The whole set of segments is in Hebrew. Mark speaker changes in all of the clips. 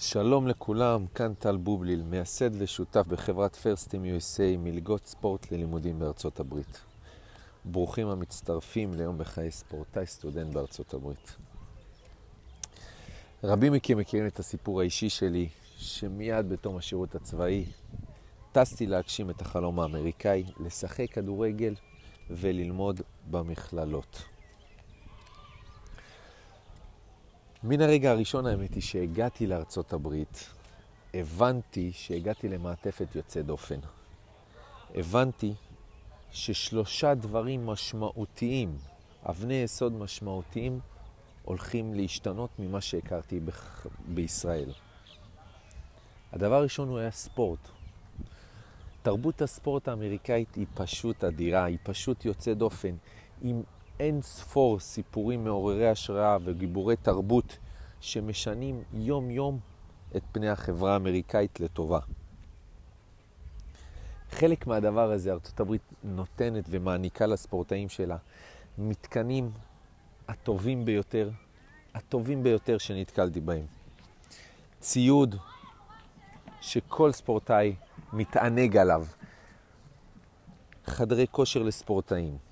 Speaker 1: שלום לכולם, כאן טל בובליל, מייסד ושותף בחברת פרסטים USA, מלגות ספורט ללימודים בארצות הברית. ברוכים המצטרפים ליום בחיי ספורטאי סטודנט בארצות הברית. רבים מכם מכירים את הסיפור האישי שלי, שמיד בתום השירות הצבאי טסתי להגשים את החלום האמריקאי, לשחק כדורגל וללמוד במכללות. מן הרגע הראשון האמת היא שהגעתי לארצות הברית, הבנתי שהגעתי למעטפת יוצא דופן. הבנתי ששלושה דברים משמעותיים, אבני יסוד משמעותיים, הולכים להשתנות ממה שהכרתי ב- בישראל. הדבר הראשון הוא היה ספורט. תרבות הספורט האמריקאית היא פשוט אדירה, היא פשוט יוצא דופן. עם אין ספור סיפורים מעוררי השראה וגיבורי תרבות שמשנים יום-יום את פני החברה האמריקאית לטובה. חלק מהדבר הזה ארצות הברית נותנת ומעניקה לספורטאים שלה מתקנים הטובים ביותר, הטובים ביותר שנתקלתי בהם. ציוד שכל ספורטאי מתענג עליו. חדרי כושר לספורטאים.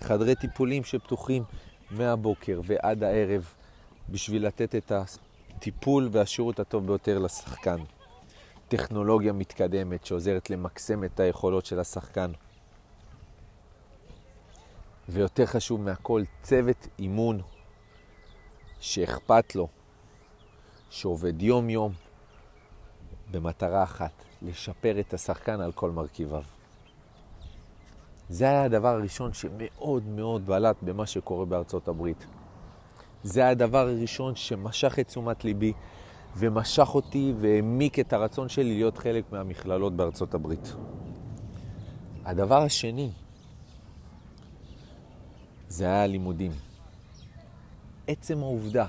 Speaker 1: חדרי טיפולים שפתוחים מהבוקר ועד הערב בשביל לתת את הטיפול והשירות הטוב ביותר לשחקן. טכנולוגיה מתקדמת שעוזרת למקסם את היכולות של השחקן. ויותר חשוב מהכל, צוות אימון שאכפת לו, שעובד יום-יום במטרה אחת, לשפר את השחקן על כל מרכיביו. זה היה הדבר הראשון שמאוד מאוד בלט במה שקורה בארצות הברית. זה היה הדבר הראשון שמשך את תשומת ליבי ומשך אותי והעמיק את הרצון שלי להיות חלק מהמכללות בארצות הברית. הדבר השני, זה היה הלימודים. עצם העובדה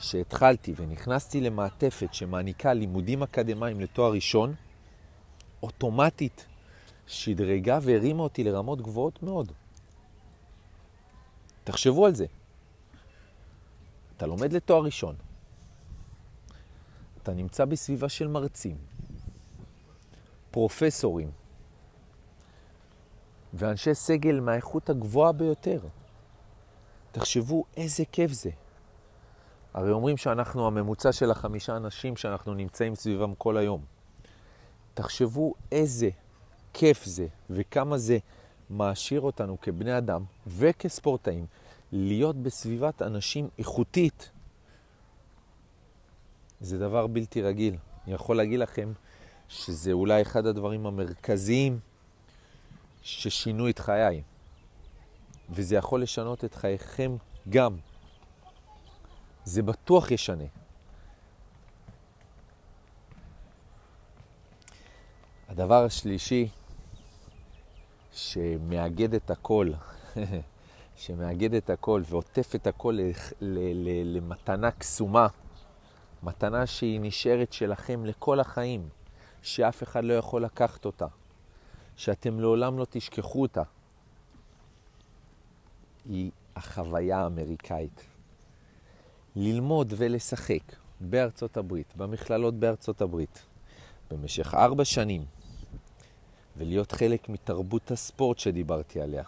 Speaker 1: שהתחלתי ונכנסתי למעטפת שמעניקה לימודים אקדמיים לתואר ראשון, אוטומטית שדרגה והרימה אותי לרמות גבוהות מאוד. תחשבו על זה. אתה לומד לתואר ראשון. אתה נמצא בסביבה של מרצים, פרופסורים ואנשי סגל מהאיכות הגבוהה ביותר. תחשבו איזה כיף זה. הרי אומרים שאנחנו הממוצע של החמישה אנשים שאנחנו נמצאים סביבם כל היום. תחשבו איזה כיף זה וכמה זה מעשיר אותנו כבני אדם וכספורטאים להיות בסביבת אנשים איכותית. זה דבר בלתי רגיל. אני יכול להגיד לכם שזה אולי אחד הדברים המרכזיים ששינו את חיי. וזה יכול לשנות את חייכם גם. זה בטוח ישנה. הדבר השלישי שמאגד את הכל, שמאגד את הכל ועוטף את הכל למתנה קסומה, מתנה שהיא נשארת שלכם לכל החיים, שאף אחד לא יכול לקחת אותה, שאתם לעולם לא תשכחו אותה, היא החוויה האמריקאית. ללמוד ולשחק בארצות הברית, במכללות בארצות הברית, במשך ארבע שנים, ולהיות חלק מתרבות הספורט שדיברתי עליה.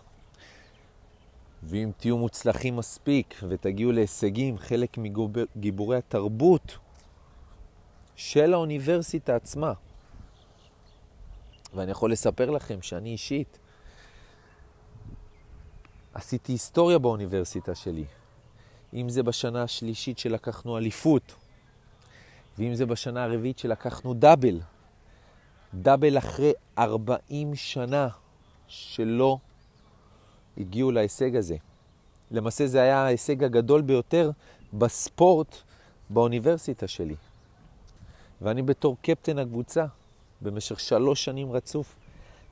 Speaker 1: ואם תהיו מוצלחים מספיק ותגיעו להישגים, חלק מגיבורי התרבות של האוניברסיטה עצמה. ואני יכול לספר לכם שאני אישית עשיתי היסטוריה באוניברסיטה שלי. אם זה בשנה השלישית שלקחנו אליפות, ואם זה בשנה הרביעית שלקחנו דאבל. דאבל אחרי 40 שנה שלא הגיעו להישג הזה. למעשה זה היה ההישג הגדול ביותר בספורט באוניברסיטה שלי. ואני בתור קפטן הקבוצה במשך שלוש שנים רצוף.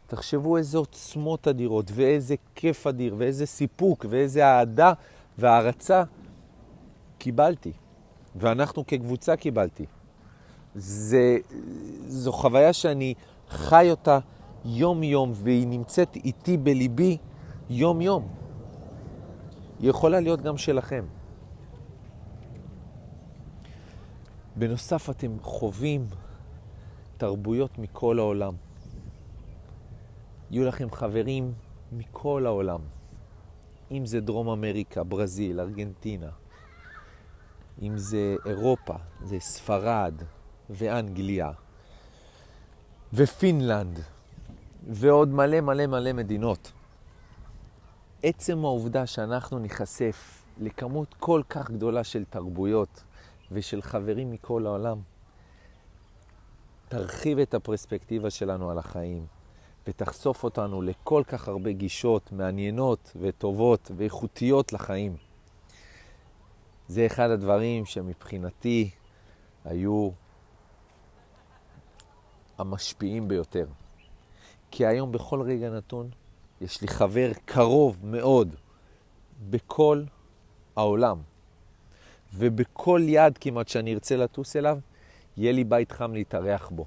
Speaker 1: תחשבו איזה עוצמות אדירות ואיזה כיף אדיר ואיזה סיפוק ואיזה אהדה והערצה קיבלתי. ואנחנו כקבוצה קיבלתי. זה, זו חוויה שאני חי אותה יום-יום, והיא נמצאת איתי בליבי יום-יום. היא יכולה להיות גם שלכם. בנוסף אתם חווים תרבויות מכל העולם. יהיו לכם חברים מכל העולם. אם זה דרום אמריקה, ברזיל, ארגנטינה, אם זה אירופה, זה ספרד ואנגליה ופינלנד ועוד מלא מלא מלא מדינות. עצם העובדה שאנחנו ניחשף לכמות כל כך גדולה של תרבויות ושל חברים מכל העולם, תרחיב את הפרספקטיבה שלנו על החיים ותחשוף אותנו לכל כך הרבה גישות מעניינות וטובות ואיכותיות לחיים. זה אחד הדברים שמבחינתי היו המשפיעים ביותר. כי היום בכל רגע נתון יש לי חבר קרוב מאוד בכל העולם. ובכל יעד כמעט שאני ארצה לטוס אליו, יהיה לי בית חם להתארח בו.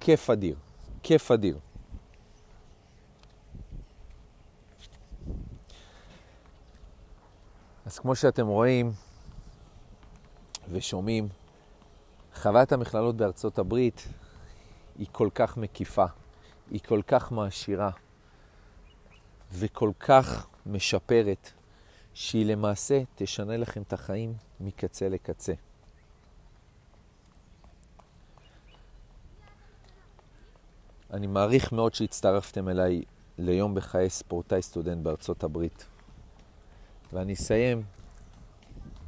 Speaker 1: כיף אדיר, כיף אדיר. אז כמו שאתם רואים ושומעים, חוויית המכללות בארצות הברית היא כל כך מקיפה, היא כל כך מעשירה וכל כך משפרת, שהיא למעשה תשנה לכם את החיים מקצה לקצה. אני מעריך מאוד שהצטרפתם אליי ליום בחיי ספורטאי סטודנט בארצות הברית. ואני אסיים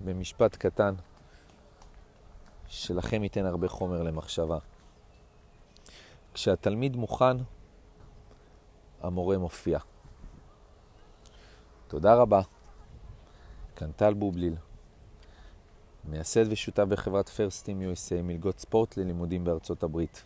Speaker 1: במשפט קטן שלכם ייתן הרבה חומר למחשבה. כשהתלמיד מוכן, המורה מופיע. תודה רבה. כאן טל בובליל, מייסד ושותף בחברת פרסטים USA, מלגות ספורט ללימודים בארצות הברית.